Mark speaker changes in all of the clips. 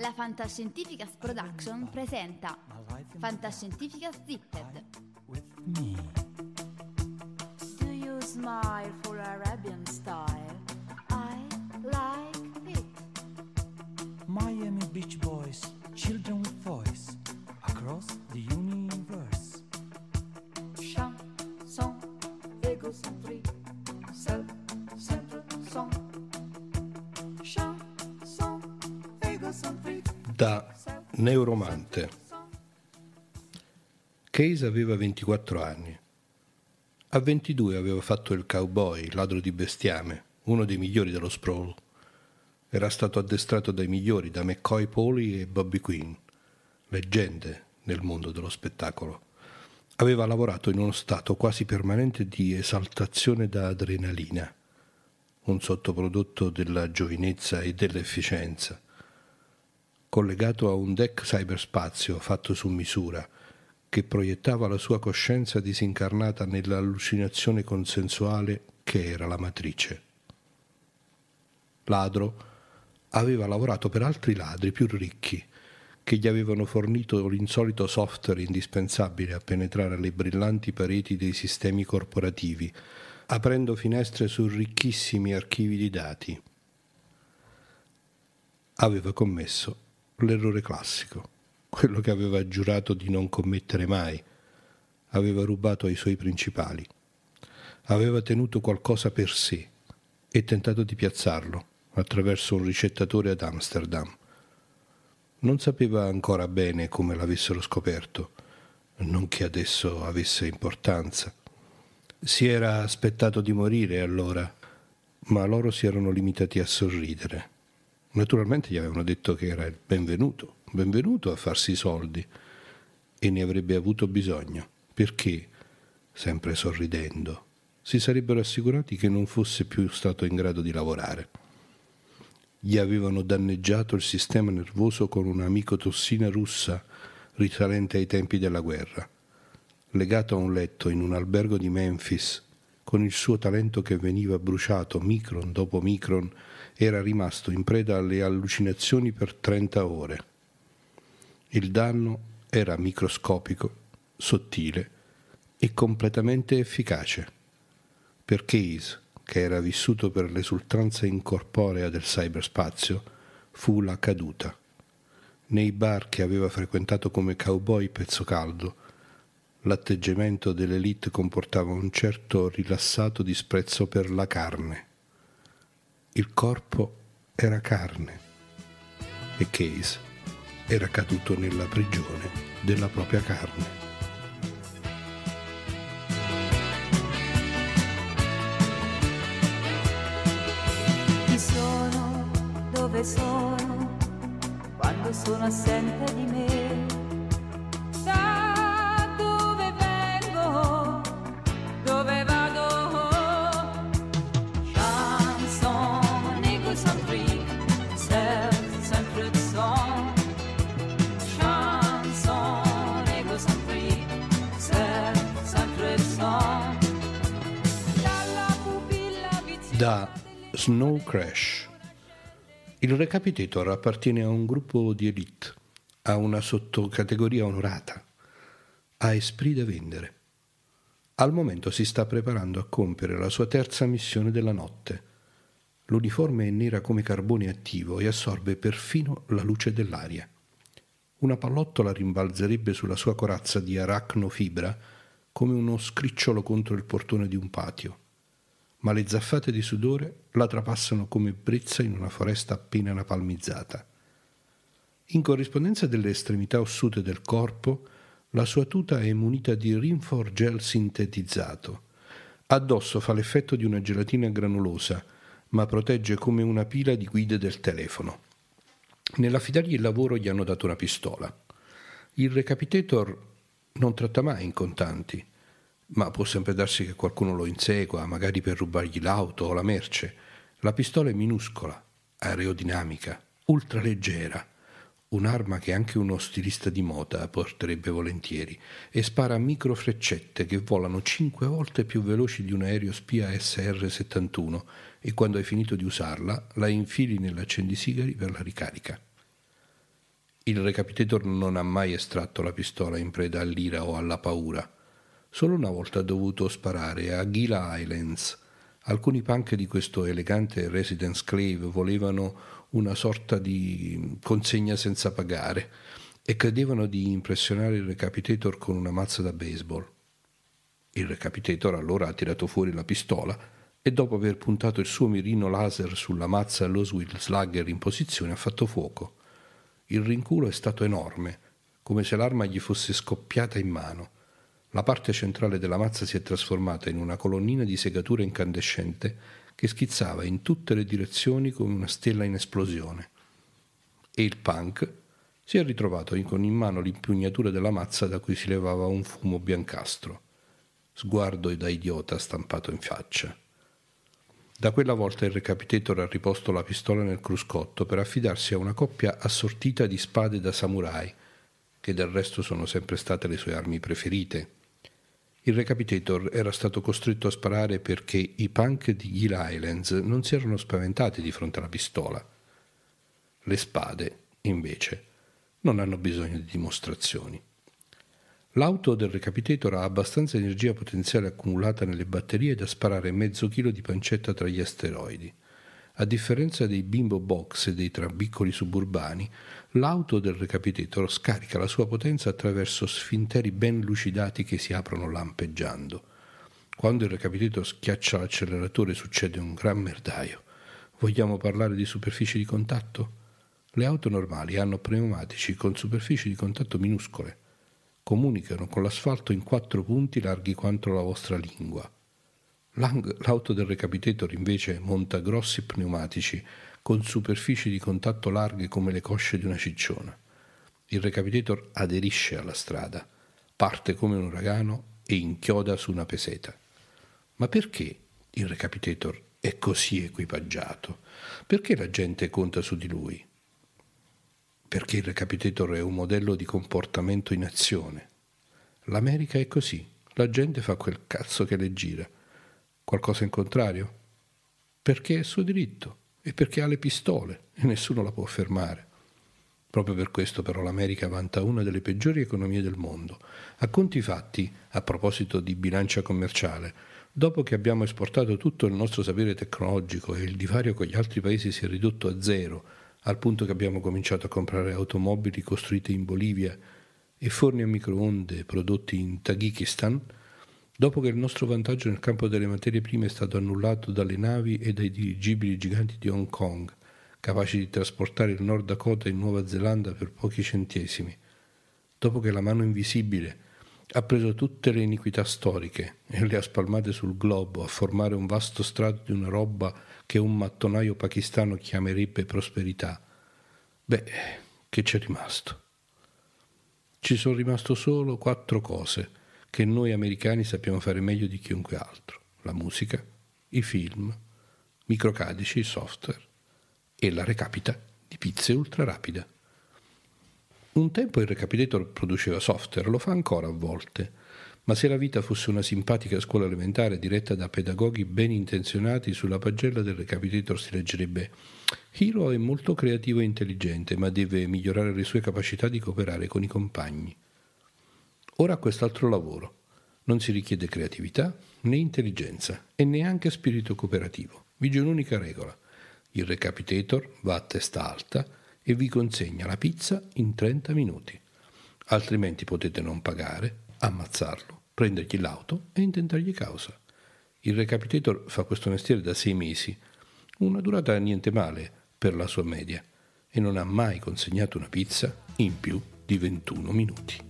Speaker 1: La Fantascientificas Production presenta Fantascientificas Zipped. Do you smile for Arabian
Speaker 2: neuromante. Case aveva 24 anni. A 22 aveva fatto il cowboy, ladro di bestiame, uno dei migliori dello sprawl. Era stato addestrato dai migliori, da McCoy Poli e Bobby Quinn, leggende nel mondo dello spettacolo. Aveva lavorato in uno stato quasi permanente di esaltazione da adrenalina, un sottoprodotto della giovinezza e dell'efficienza collegato a un deck cyberspazio fatto su misura, che proiettava la sua coscienza disincarnata nell'allucinazione consensuale che era la matrice. Ladro aveva lavorato per altri ladri più ricchi, che gli avevano fornito l'insolito software indispensabile a penetrare le brillanti pareti dei sistemi corporativi, aprendo finestre su ricchissimi archivi di dati. Aveva commesso l'errore classico, quello che aveva giurato di non commettere mai. Aveva rubato ai suoi principali. Aveva tenuto qualcosa per sé e tentato di piazzarlo attraverso un ricettatore ad Amsterdam. Non sapeva ancora bene come l'avessero scoperto, non che adesso avesse importanza. Si era aspettato di morire allora, ma loro si erano limitati a sorridere. Naturalmente gli avevano detto che era il benvenuto, benvenuto a farsi i soldi e ne avrebbe avuto bisogno, perché, sempre sorridendo, si sarebbero assicurati che non fosse più stato in grado di lavorare. Gli avevano danneggiato il sistema nervoso con una micotossina russa risalente ai tempi della guerra. Legato a un letto in un albergo di Memphis, con il suo talento che veniva bruciato micron dopo micron, era rimasto in preda alle allucinazioni per 30 ore. Il danno era microscopico, sottile e completamente efficace. Per Case, che era vissuto per l'esultanza incorporea del cyberspazio, fu la caduta. Nei bar che aveva frequentato come cowboy pezzo caldo, l'atteggiamento dell'elite comportava un certo rilassato disprezzo per la carne. Il corpo era carne e Case era caduto nella prigione della propria carne.
Speaker 3: Chi sono, dove sono, quando sono assente di me? Da
Speaker 2: Snow Crash. Il recapitator appartiene a un gruppo di elite, ha una sottocategoria onorata, ha esprit da vendere. Al momento si sta preparando a compiere la sua terza missione della notte. L'uniforme è nera come carbone attivo e assorbe perfino la luce dell'aria. Una pallottola rimbalzerebbe sulla sua corazza di arachnofibra come uno scricciolo contro il portone di un patio, ma le zaffate di sudore la trapassano come brezza in una foresta appena napalmizzata. In corrispondenza delle estremità ossute del corpo, la sua tuta è munita di rinfor gel sintetizzato. Addosso fa l'effetto di una gelatina granulosa, ma protegge come una pila di guide del telefono. Nell'affidargli il lavoro gli hanno dato una pistola. Il recapitator non tratta mai in contanti, ma può sempre darsi che qualcuno lo insegua, magari per rubargli l'auto o la merce. La pistola è minuscola, aerodinamica, ultraleggera, un'arma che anche uno stilista di moda porterebbe volentieri, e spara micro freccette che volano cinque volte più veloci di un aereo spia SR-71 e quando hai finito di usarla la infili nell'accendisigari per la ricarica. Il recapitator non ha mai estratto la pistola in preda all'ira o alla paura. Solo una volta ha dovuto sparare a Gila Islands. Alcuni punk di questo elegante residence clave volevano una sorta di consegna senza pagare e credevano di impressionare il recapitator con una mazza da baseball. Il recapitator allora ha tirato fuori la pistola e dopo aver puntato il suo mirino laser sulla mazza all'Oswald Slugger in posizione ha fatto fuoco. Il rinculo è stato enorme, come se l'arma gli fosse scoppiata in mano. La parte centrale della mazza si è trasformata in una colonnina di segatura incandescente che schizzava in tutte le direzioni come una stella in esplosione. E il punk si è ritrovato con in mano l'impugnatura della mazza da cui si levava un fumo biancastro. Sguardo da idiota stampato in faccia. Da quella volta il recapitator ha riposto la pistola nel cruscotto per affidarsi a una coppia assortita di spade da samurai, che del resto sono sempre state le sue armi preferite. Il recapitator era stato costretto a sparare perché i punk di Gill Islands non si erano spaventati di fronte alla pistola. Le spade, invece, non hanno bisogno di dimostrazioni. L'auto del recapitator ha abbastanza energia potenziale accumulata nelle batterie da sparare mezzo chilo di pancetta tra gli asteroidi. A differenza dei bimbo box e dei trabiccoli suburbani, l'auto del recapitator scarica la sua potenza attraverso sfinteri ben lucidati che si aprono lampeggiando. Quando il recapitator schiaccia l'acceleratore succede un gran merdaio. Vogliamo parlare di superfici di contatto? Le auto normali hanno pneumatici con superfici di contatto minuscole. Comunicano con l'asfalto in quattro punti larghi quanto la vostra lingua. L'auto del recapitator invece monta grossi pneumatici con superfici di contatto larghe come le cosce di una cicciona. Il recapitator aderisce alla strada, parte come un uragano e inchioda su una peseta. Ma perché il recapitator è così equipaggiato? Perché la gente conta su di lui? Perché il recapitator è un modello di comportamento in azione. L'America è così, la gente fa quel cazzo che le gira. Qualcosa in contrario? Perché è suo diritto e perché ha le pistole e nessuno la può fermare. Proprio per questo però l'America vanta una delle peggiori economie del mondo. A conti fatti, a proposito di bilancia commerciale, dopo che abbiamo esportato tutto il nostro sapere tecnologico e il divario con gli altri paesi si è ridotto a zero, al punto che abbiamo cominciato a comprare automobili costruite in Bolivia e forni a microonde prodotti in Tagikistan, dopo che il nostro vantaggio nel campo delle materie prime è stato annullato dalle navi e dai dirigibili giganti di Hong Kong, capaci di trasportare il Nord Dakota in Nuova Zelanda per pochi centesimi, dopo che la mano invisibile ha preso tutte le iniquità storiche e le ha spalmate sul globo a formare un vasto strato di una roba che un mattonaio pakistano chiamerebbe prosperità. Beh, che c'è rimasto? Ci sono rimasto solo quattro cose che noi americani sappiamo fare meglio di chiunque altro. La musica, i film, microcadici, software e la recapita di pizze ultra rapida. Un tempo il Recapitator produceva software, lo fa ancora a volte, Ma se la vita fosse una simpatica scuola elementare diretta da pedagoghi ben intenzionati, sulla pagella del recapitator si leggerebbe Hiro è molto creativo e intelligente, ma deve migliorare le sue capacità di cooperare con i compagni. Ora quest'altro lavoro. Non si richiede creatività né intelligenza e neanche spirito cooperativo. Vige un'unica regola. Il recapitator va a testa alta e vi consegna la pizza in 30 minuti. Altrimenti potete non pagare, ammazzarlo, prendergli l'auto e intentargli causa. Il recapitator fa questo mestiere da sei mesi, una durata niente male per la sua media, e non ha mai consegnato una pizza in più di 21 minuti.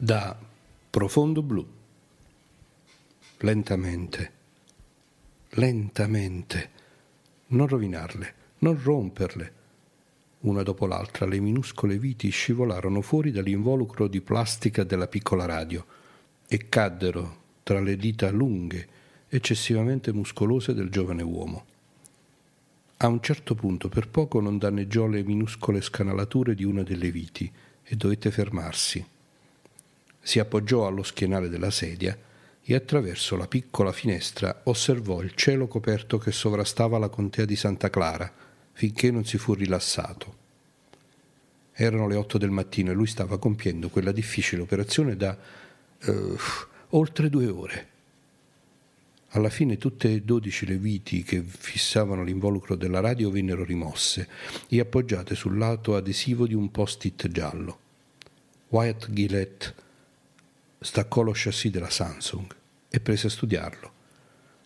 Speaker 2: Da profondo blu. Lentamente, lentamente, non rovinarle, non romperle. Una dopo l'altra le minuscole viti scivolarono fuori dall'involucro di plastica della piccola radio e caddero tra le dita lunghe, eccessivamente muscolose del giovane uomo. A un certo punto per poco non danneggiò le minuscole scanalature di una delle viti e dovette fermarsi si appoggiò allo schienale della sedia e attraverso la piccola finestra osservò il cielo coperto che sovrastava la contea di Santa Clara finché non si fu rilassato. Erano le otto del mattino e lui stava compiendo quella difficile operazione da eh, oltre due ore. Alla fine tutte e dodici le viti che fissavano l'involucro della radio vennero rimosse e appoggiate sul lato adesivo di un post-it giallo. Wyatt Gillett staccò lo chassis della Samsung e prese a studiarlo.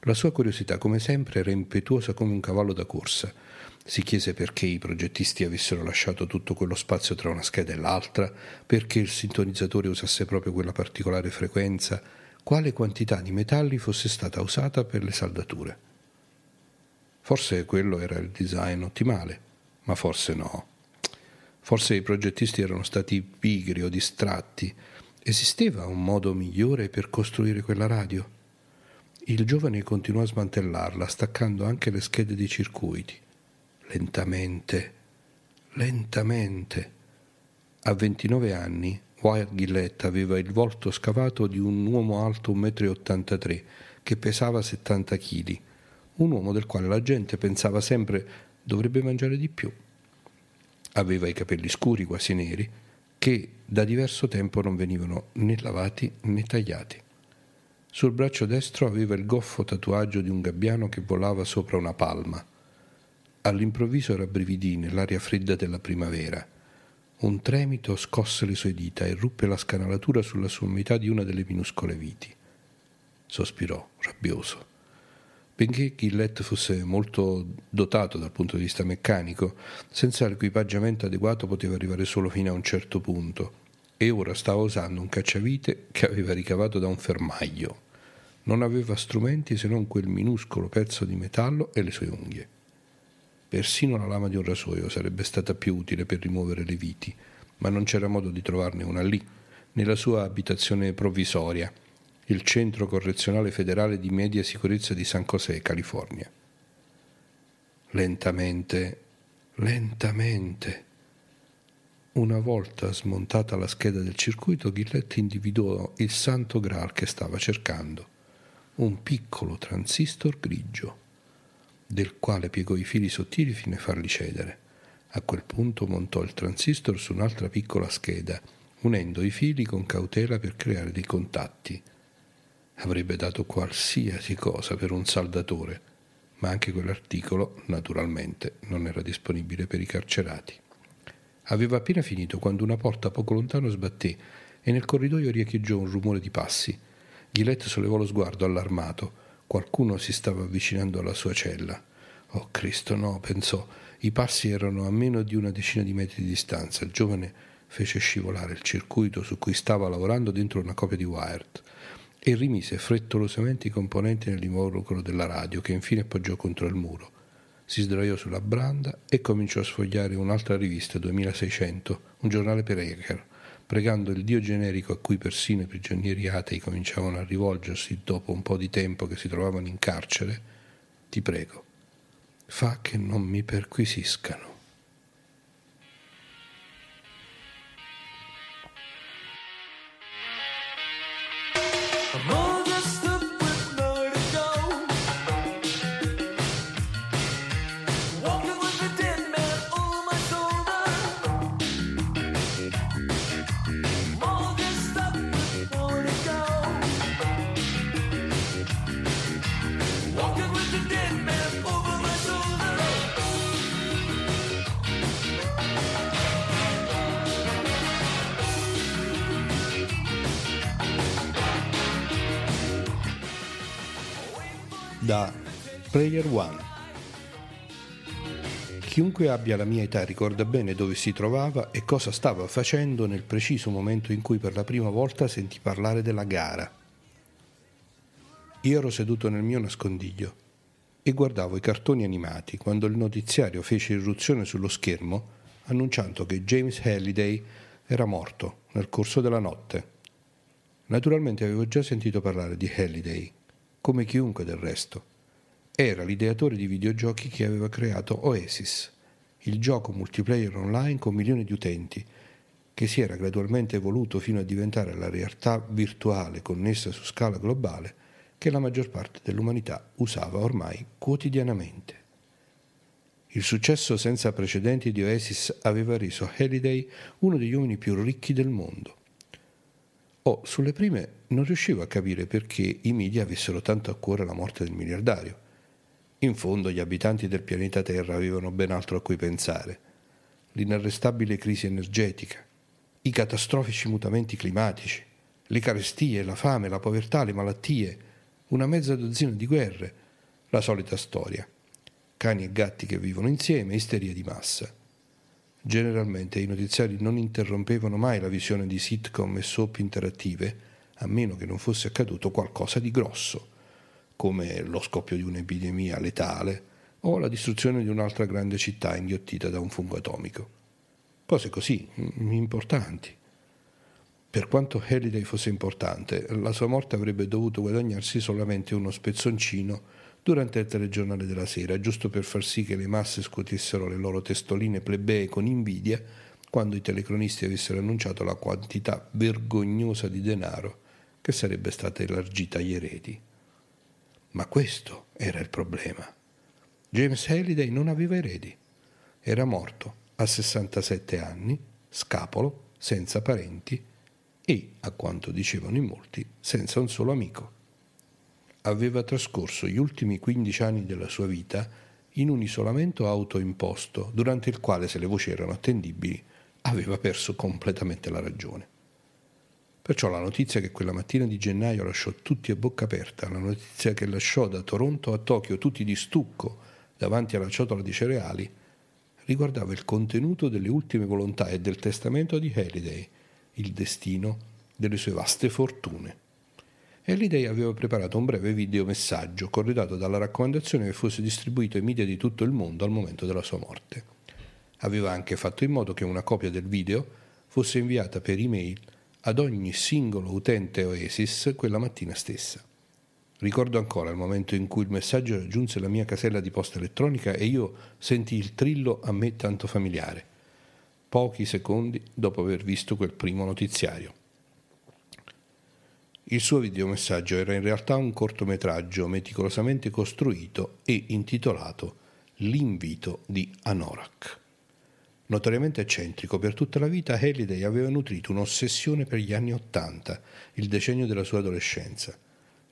Speaker 2: La sua curiosità, come sempre, era impetuosa come un cavallo da corsa. Si chiese perché i progettisti avessero lasciato tutto quello spazio tra una scheda e l'altra, perché il sintonizzatore usasse proprio quella particolare frequenza, quale quantità di metalli fosse stata usata per le saldature. Forse quello era il design ottimale, ma forse no. Forse i progettisti erano stati pigri o distratti. Esisteva un modo migliore per costruire quella radio? Il giovane continuò a smantellarla, staccando anche le schede dei circuiti. Lentamente, lentamente. A 29 anni, Wyatt Gillett aveva il volto scavato di un uomo alto 1,83 m che pesava 70 kg, un uomo del quale la gente pensava sempre dovrebbe mangiare di più. Aveva i capelli scuri, quasi neri, che da diverso tempo non venivano né lavati né tagliati. Sul braccio destro aveva il goffo tatuaggio di un gabbiano che volava sopra una palma. All'improvviso rabbrividì nell'aria fredda della primavera. Un tremito scosse le sue dita e ruppe la scanalatura sulla sommità di una delle minuscole viti. Sospirò, rabbioso. Benché Gillett fosse molto dotato dal punto di vista meccanico, senza l'equipaggiamento adeguato poteva arrivare solo fino a un certo punto e ora stava usando un cacciavite che aveva ricavato da un fermaglio. Non aveva strumenti se non quel minuscolo pezzo di metallo e le sue unghie. Persino la lama di un rasoio sarebbe stata più utile per rimuovere le viti, ma non c'era modo di trovarne una lì, nella sua abitazione provvisoria, il Centro Correzionale Federale di Media Sicurezza di San José, California. Lentamente, lentamente. Una volta smontata la scheda del circuito, Gillette individuò il santo Graal che stava cercando, un piccolo transistor grigio, del quale piegò i fili sottili fino a farli cedere. A quel punto montò il transistor su un'altra piccola scheda, unendo i fili con cautela per creare dei contatti. Avrebbe dato qualsiasi cosa per un saldatore, ma anche quell'articolo, naturalmente, non era disponibile per i carcerati. Aveva appena finito quando una porta poco lontano sbatté e nel corridoio riecheggiò un rumore di passi. Gillette sollevò lo sguardo allarmato. Qualcuno si stava avvicinando alla sua cella. Oh Cristo, no, pensò. I passi erano a meno di una decina di metri di distanza. Il giovane fece scivolare il circuito su cui stava lavorando dentro una copia di Wired e rimise frettolosamente i componenti nell'involucro della radio che infine appoggiò contro il muro. Si sdraiò sulla branda e cominciò a sfogliare un'altra rivista 2600, un giornale per hacker, pregando il dio generico a cui persino i prigionieri atei cominciavano a rivolgersi dopo un po' di tempo che si trovavano in carcere, ti prego, fa che non mi perquisiscano. Player One. Chiunque abbia la mia età ricorda bene dove si trovava e cosa stava facendo nel preciso momento in cui per la prima volta sentì parlare della gara. Io ero seduto nel mio nascondiglio e guardavo i cartoni animati quando il notiziario fece irruzione sullo schermo annunciando che James Halliday era morto nel corso della notte. Naturalmente avevo già sentito parlare di Halliday, come chiunque del resto. Era l'ideatore di videogiochi che aveva creato Oasis, il gioco multiplayer online con milioni di utenti, che si era gradualmente evoluto fino a diventare la realtà virtuale connessa su scala globale che la maggior parte dell'umanità usava ormai quotidianamente. Il successo senza precedenti di Oasis aveva reso Halliday uno degli uomini più ricchi del mondo. Oh, sulle prime non riuscivo a capire perché i media avessero tanto a cuore la morte del miliardario. In fondo gli abitanti del pianeta Terra avevano ben altro a cui pensare. L'inarrestabile crisi energetica, i catastrofici mutamenti climatici, le carestie, la fame, la povertà, le malattie, una mezza dozzina di guerre, la solita storia. Cani e gatti che vivono insieme, isteria di massa. Generalmente i notiziari non interrompevano mai la visione di sitcom e soap interattive, a meno che non fosse accaduto qualcosa di grosso, come lo scoppio di un'epidemia letale o la distruzione di un'altra grande città inghiottita da un fungo atomico. Cose così, mm, importanti. Per quanto Halliday fosse importante, la sua morte avrebbe dovuto guadagnarsi solamente uno spezzoncino durante il telegiornale della sera, giusto per far sì che le masse scuotessero le loro testoline plebee con invidia quando i telecronisti avessero annunciato la quantità vergognosa di denaro che sarebbe stata elargita agli eredi. Ma questo era il problema. James Halliday non aveva eredi. Era morto a 67 anni, scapolo, senza parenti e, a quanto dicevano in molti, senza un solo amico. Aveva trascorso gli ultimi 15 anni della sua vita in un isolamento autoimposto, durante il quale, se le voci erano attendibili, aveva perso completamente la ragione. Perciò la notizia che quella mattina di gennaio lasciò tutti a bocca aperta, la notizia che lasciò da Toronto a Tokyo tutti di stucco davanti alla ciotola di cereali, riguardava il contenuto delle ultime volontà e del testamento di Halliday, il destino delle sue vaste fortune. Halliday aveva preparato un breve videomessaggio corredato dalla raccomandazione che fosse distribuito ai media di tutto il mondo al momento della sua morte. Aveva anche fatto in modo che una copia del video fosse inviata per email ad ogni singolo utente Oasis quella mattina stessa. Ricordo ancora il momento in cui il messaggio raggiunse la mia casella di posta elettronica e io sentii il trillo a me tanto familiare, pochi secondi dopo aver visto quel primo notiziario. Il suo videomessaggio era in realtà un cortometraggio meticolosamente costruito e intitolato L'invito di Anorak. Notoriamente eccentrico, per tutta la vita Halliday aveva nutrito un'ossessione per gli anni Ottanta, il decennio della sua adolescenza.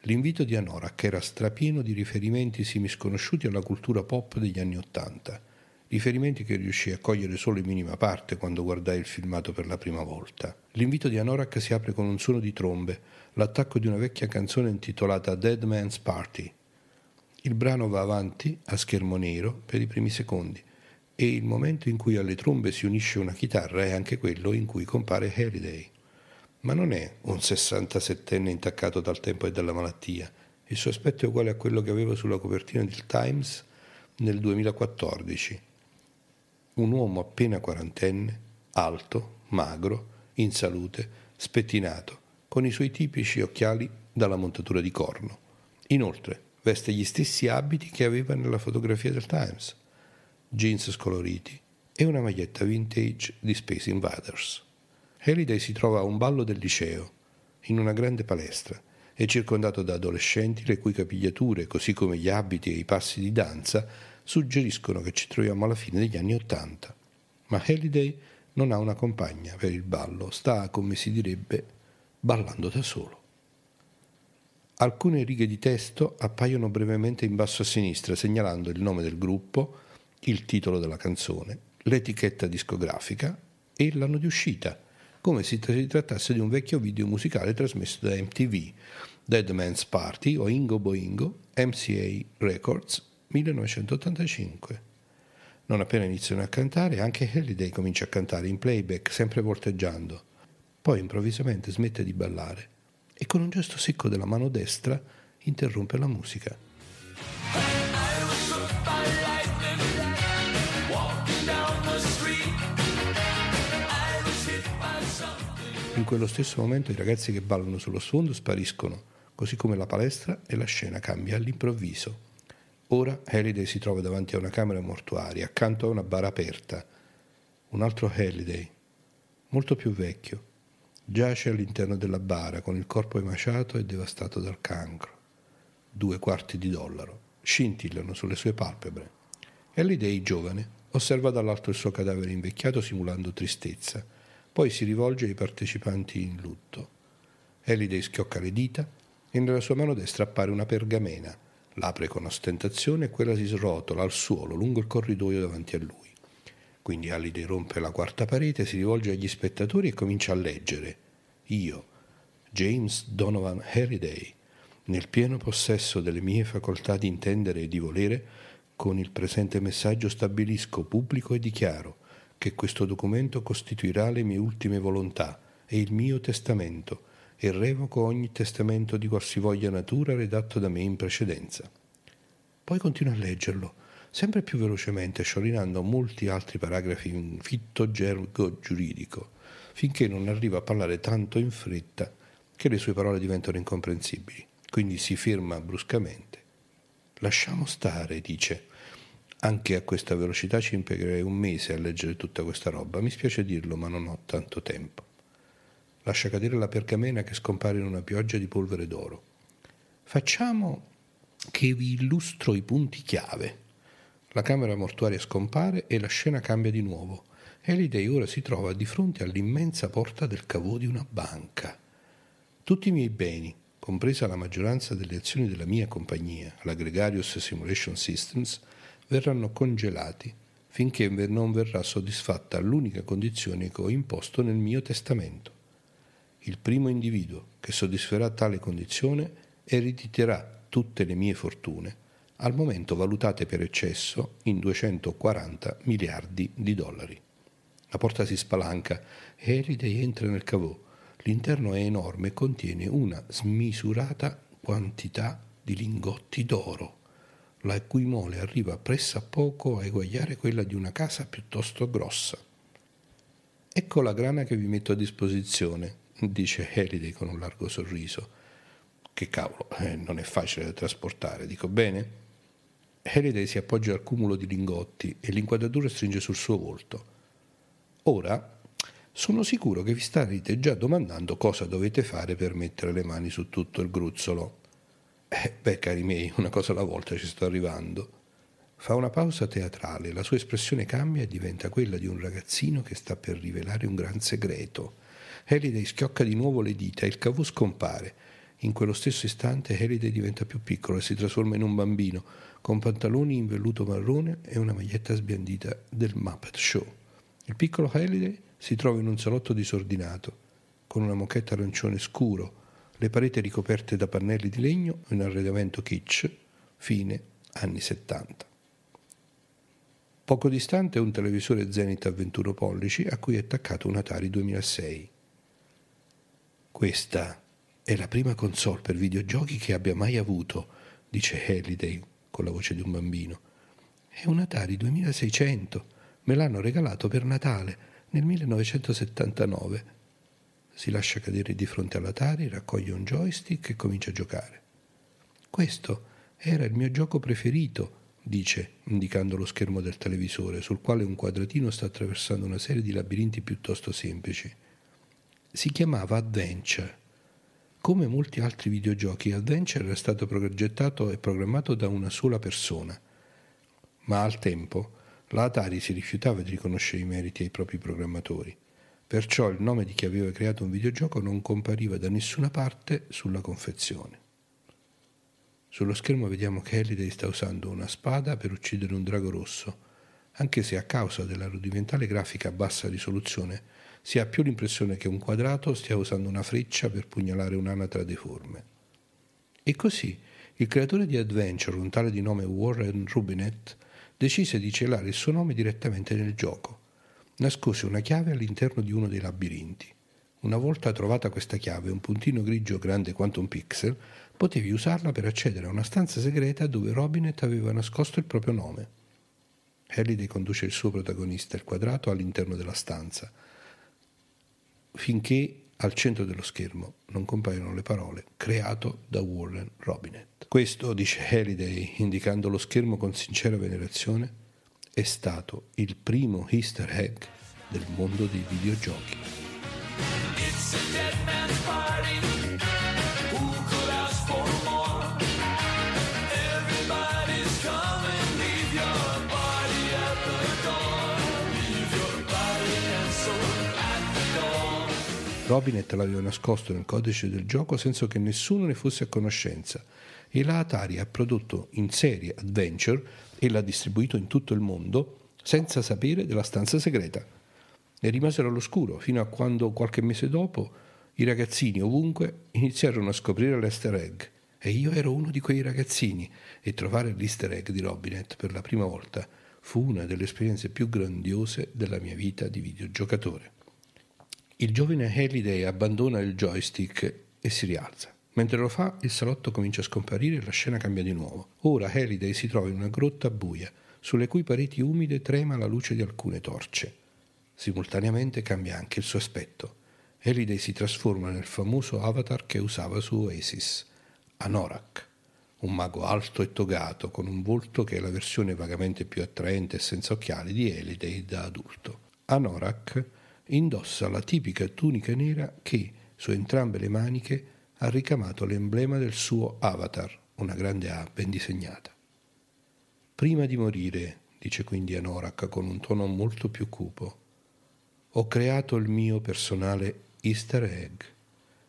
Speaker 2: L'invito di Anorak era strapieno di riferimenti semi sconosciuti alla cultura pop degli anni Ottanta riferimenti che riuscii a cogliere solo in minima parte quando guardai il filmato per la prima volta. L'invito di Anorak si apre con un suono di trombe, l'attacco di una vecchia canzone intitolata Dead Man's Party. Il brano va avanti a schermo nero per i primi secondi e il momento in cui alle trombe si unisce una chitarra è anche quello in cui compare Halliday. Ma non è un 67enne intaccato dal tempo e dalla malattia. Il suo aspetto è uguale a quello che aveva sulla copertina del Times nel 2014. Un uomo appena quarantenne, alto, magro, in salute, spettinato, con i suoi tipici occhiali dalla montatura di corno. Inoltre, veste gli stessi abiti che aveva nella fotografia del Times, jeans scoloriti e una maglietta vintage di Space Invaders. Halliday si trova a un ballo del liceo, in una grande palestra, è circondato da adolescenti le cui capigliature, così come gli abiti e i passi di danza, suggeriscono che ci troviamo alla fine degli anni Ottanta. Ma Halliday non ha una compagna per il ballo, sta, come si direbbe, ballando da solo. Alcune righe di testo appaiono brevemente in basso a sinistra, segnalando il nome del gruppo, il titolo della canzone, l'etichetta discografica e l'anno di uscita, come se si trattasse di un vecchio video musicale trasmesso da MTV, Dead Man's Party o Ingo Boingo, MCA Records, 1985. Non appena iniziano a cantare, anche Halliday comincia a cantare in playback, sempre volteggiando. Poi improvvisamente smette di ballare e con un gesto secco della mano destra interrompe la musica. In quello stesso momento i ragazzi che ballano sullo sfondo spariscono, così come la palestra e la scena cambia all'improvviso. Ora Halliday si trova davanti a una camera mortuaria, accanto a una bara aperta. Un altro Halliday, molto più vecchio, giace all'interno della bara con il corpo emaciato e devastato dal cancro. Due quarti di dollaro scintillano sulle sue palpebre. Halliday, giovane, osserva dall'alto il suo cadavere invecchiato simulando tristezza, poi si rivolge ai partecipanti in lutto. Halliday schiocca le dita e nella sua mano destra appare una pergamena. L'apre con ostentazione e quella si srotola al suolo lungo il corridoio davanti a lui. Quindi Halliday rompe la quarta parete, si rivolge agli spettatori e comincia a leggere. Io, James Donovan Halliday, nel pieno possesso delle mie facoltà di intendere e di volere, con il presente messaggio stabilisco pubblico e dichiaro che questo documento costituirà le mie ultime volontà e il mio testamento e revoco ogni testamento di qualsivoglia natura redatto da me in precedenza. Poi continua a leggerlo, sempre più velocemente, sciorinando molti altri paragrafi in fitto gergo giuridico, finché non arriva a parlare tanto in fretta che le sue parole diventano incomprensibili. Quindi si ferma bruscamente. Lasciamo stare, dice. Anche a questa velocità ci impiegherei un mese a leggere tutta questa roba. Mi spiace dirlo, ma non ho tanto tempo. Lascia cadere la pergamena che scompare in una pioggia di polvere d'oro. Facciamo che vi illustro i punti chiave. La camera mortuaria scompare e la scena cambia di nuovo. Halliday ora si trova di fronte all'immensa porta del cavò di una banca. Tutti i miei beni, compresa la maggioranza delle azioni della mia compagnia, la Gregarious Simulation Systems, verranno congelati finché non verrà soddisfatta l'unica condizione che ho imposto nel mio testamento. Il primo individuo che soddisferà tale condizione erediterà tutte le mie fortune, al momento valutate per eccesso in 240 miliardi di dollari. La porta si spalanca e Halliday entra nel cavò. L'interno è enorme e contiene una smisurata quantità di lingotti d'oro, la cui mole arriva pressappoco a eguagliare quella di una casa piuttosto grossa. Ecco la grana che vi metto a disposizione, dice Halliday con un largo sorriso. Che cavolo, eh, non è facile da trasportare, dico bene? Halliday si appoggia al cumulo di lingotti e l'inquadratura stringe sul suo volto. Ora sono sicuro che vi starete già domandando cosa dovete fare per mettere le mani su tutto il gruzzolo. Eh, beh, cari miei, una cosa alla volta ci sto arrivando. Fa una pausa teatrale, la sua espressione cambia e diventa quella di un ragazzino che sta per rivelare un gran segreto. Halliday schiocca di nuovo le dita e il cavò scompare. In quello stesso istante Halliday diventa più piccolo e si trasforma in un bambino, con pantaloni in velluto marrone e una maglietta sbiandita del Muppet Show. Il piccolo Halliday si trova in un salotto disordinato, con una moquette arancione scuro, le pareti ricoperte da pannelli di legno e un arredamento kitsch, fine anni 70. Poco distante un televisore Zenith a 21 pollici a cui è attaccato un Atari 2006. Questa è la prima console per videogiochi che abbia mai avuto, dice Halliday con la voce di un bambino. È un Atari 2600, me l'hanno regalato per Natale nel 1979. Si lascia cadere di fronte all'Atari, raccoglie un joystick e comincia a giocare. Questo era il mio gioco preferito, dice, indicando lo schermo del televisore, sul quale un quadratino sta attraversando una serie di labirinti piuttosto semplici. Si chiamava Adventure. Come molti altri videogiochi, Adventure era stato progettato e programmato da una sola persona, ma al tempo la Atari si rifiutava di riconoscere i meriti ai propri programmatori. Perciò il nome di chi aveva creato un videogioco non compariva da nessuna parte sulla confezione. Sullo schermo vediamo che Halliday sta usando una spada per uccidere un drago rosso, anche se a causa della rudimentale grafica a bassa risoluzione si ha più l'impressione che un quadrato stia usando una freccia per pugnalare un'anatra deforme. E così il creatore di Adventure, un tale di nome Warren Rubinet, decise di celare il suo nome direttamente nel gioco. Nascose una chiave all'interno di uno dei labirinti. Una volta trovata questa chiave, un puntino grigio grande quanto un pixel, potevi usarla per accedere a una stanza segreta dove Robinet aveva nascosto il proprio nome. Halliday conduce il suo protagonista, il quadrato, all'interno della stanza, finché al centro dello schermo non compaiono le parole creato da Warren Robinet. Questo, dice Halliday, indicando lo schermo con sincera venerazione, è stato il primo easter egg del mondo dei videogiochi. Robinet l'aveva nascosto nel codice del gioco senza che nessuno ne fosse a conoscenza e la Atari ha prodotto in serie Adventure e l'ha distribuito in tutto il mondo senza sapere della stanza segreta. Ne rimasero all'oscuro fino a quando qualche mese dopo i ragazzini ovunque iniziarono a scoprire l'easter egg e io ero uno di quei ragazzini e trovare l'easter egg di Robinet per la prima volta fu una delle esperienze più grandiose della mia vita di videogiocatore. Il giovane Halliday abbandona il joystick e si rialza. Mentre lo fa, il salotto comincia a scomparire e la scena cambia di nuovo. Ora Halliday si trova in una grotta buia, sulle cui pareti umide trema la luce di alcune torce. Simultaneamente cambia anche il suo aspetto. Halliday si trasforma nel famoso avatar che usava su Oasis, Anorak, un mago alto e togato con un volto che è la versione vagamente più attraente e senza occhiali di Halliday da adulto. Anorak indossa la tipica tunica nera che, su entrambe le maniche, ha ricamato l'emblema del suo avatar, una grande A ben disegnata. Prima di morire, dice quindi Anorak con un tono molto più cupo, ho creato il mio personale easter egg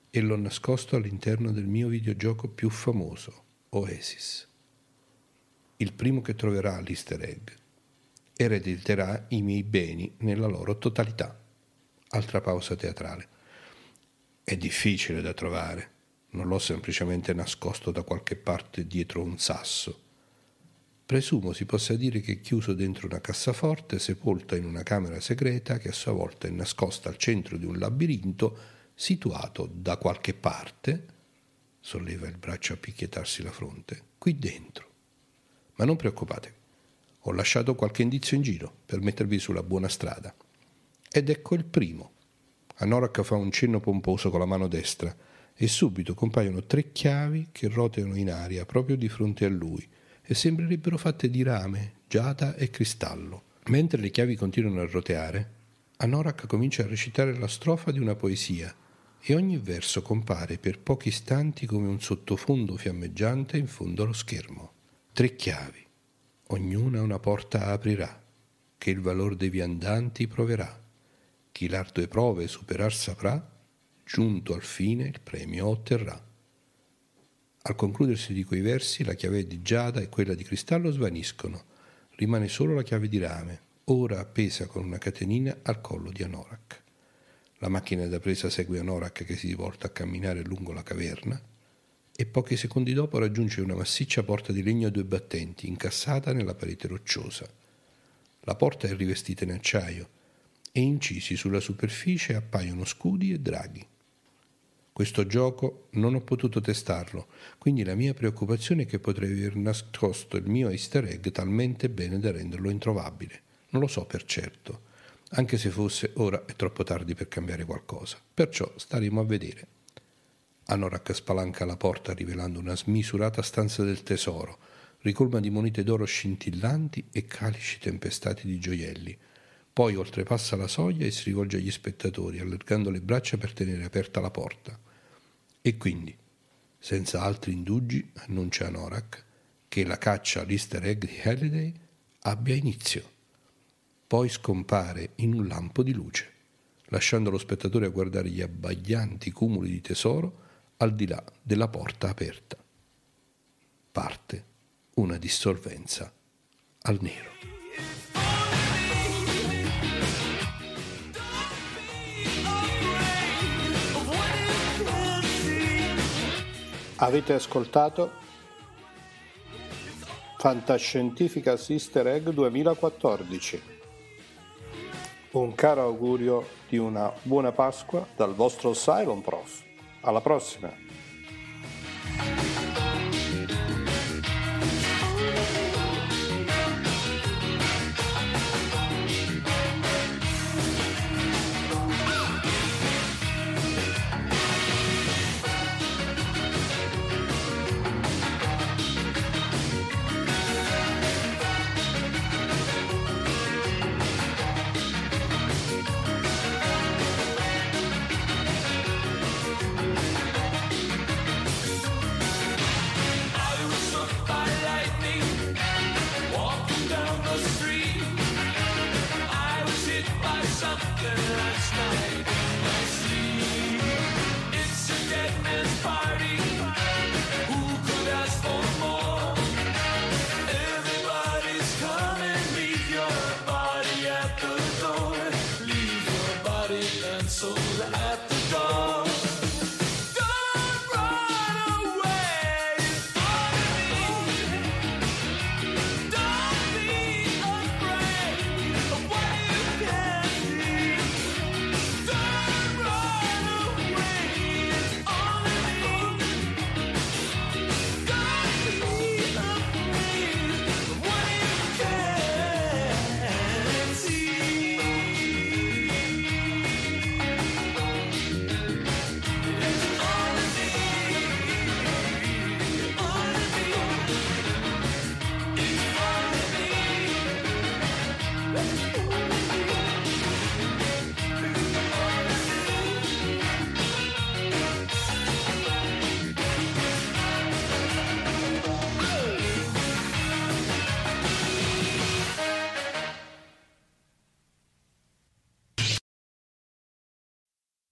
Speaker 2: e l'ho nascosto all'interno del mio videogioco più famoso, Oasis. Il primo che troverà l'easter egg erediterà i miei beni nella loro totalità. Altra pausa teatrale. È difficile da trovare, non l'ho semplicemente nascosto da qualche parte dietro un sasso. Presumo si possa dire che è chiuso dentro una cassaforte, sepolta in una camera segreta che a sua volta è nascosta al centro di un labirinto situato da qualche parte, solleva il braccio a picchiettarsi la fronte, qui dentro. Ma non preoccupate, ho lasciato qualche indizio in giro per mettervi sulla buona strada. Ed ecco il primo. Anorak fa un cenno pomposo con la mano destra e subito compaiono tre chiavi che roteano in aria proprio di fronte a lui e sembrerebbero fatte di rame, giada e cristallo. Mentre le chiavi continuano a roteare, Anorak comincia a recitare la strofa di una poesia e ogni verso compare per pochi istanti come un sottofondo fiammeggiante in fondo allo schermo. Tre chiavi, ognuna una porta aprirà, che il valor dei viandanti proverà. Chi l'ardue prove superar saprà, giunto al fine il premio otterrà. Al concludersi di quei versi la chiave di giada e quella di cristallo svaniscono. Rimane solo la chiave di rame, ora appesa con una catenina al collo di Anorak. La macchina da presa segue Anorak che si volta a camminare lungo la caverna e pochi secondi dopo raggiunge una massiccia porta di legno a due battenti incassata nella parete rocciosa. La porta è rivestita in acciaio e incisi sulla superficie appaiono scudi e draghi. Questo gioco non ho potuto testarlo, quindi la mia preoccupazione è che potrei aver nascosto il mio easter egg talmente bene da renderlo introvabile. Non lo so per certo, anche se fosse ora è troppo tardi per cambiare qualcosa. Perciò staremo a vedere. Anorak spalanca la porta rivelando una smisurata stanza del tesoro, ricolma di monete d'oro scintillanti e calici tempestati di gioielli. Poi oltrepassa la soglia e si rivolge agli spettatori, allargando le braccia per tenere aperta la porta. E quindi, senza altri indugi, annuncia Anorak che la caccia all'easter egg di Halliday abbia inizio. Poi scompare in un lampo di luce, lasciando lo spettatore a guardare gli abbaglianti cumuli di tesoro al di là della porta aperta. Parte una dissolvenza al nero.
Speaker 4: Avete ascoltato Fantascientifica Sister Egg 2014. Un caro augurio di una buona Pasqua dal vostro Cylon Prof. Alla prossima! last night.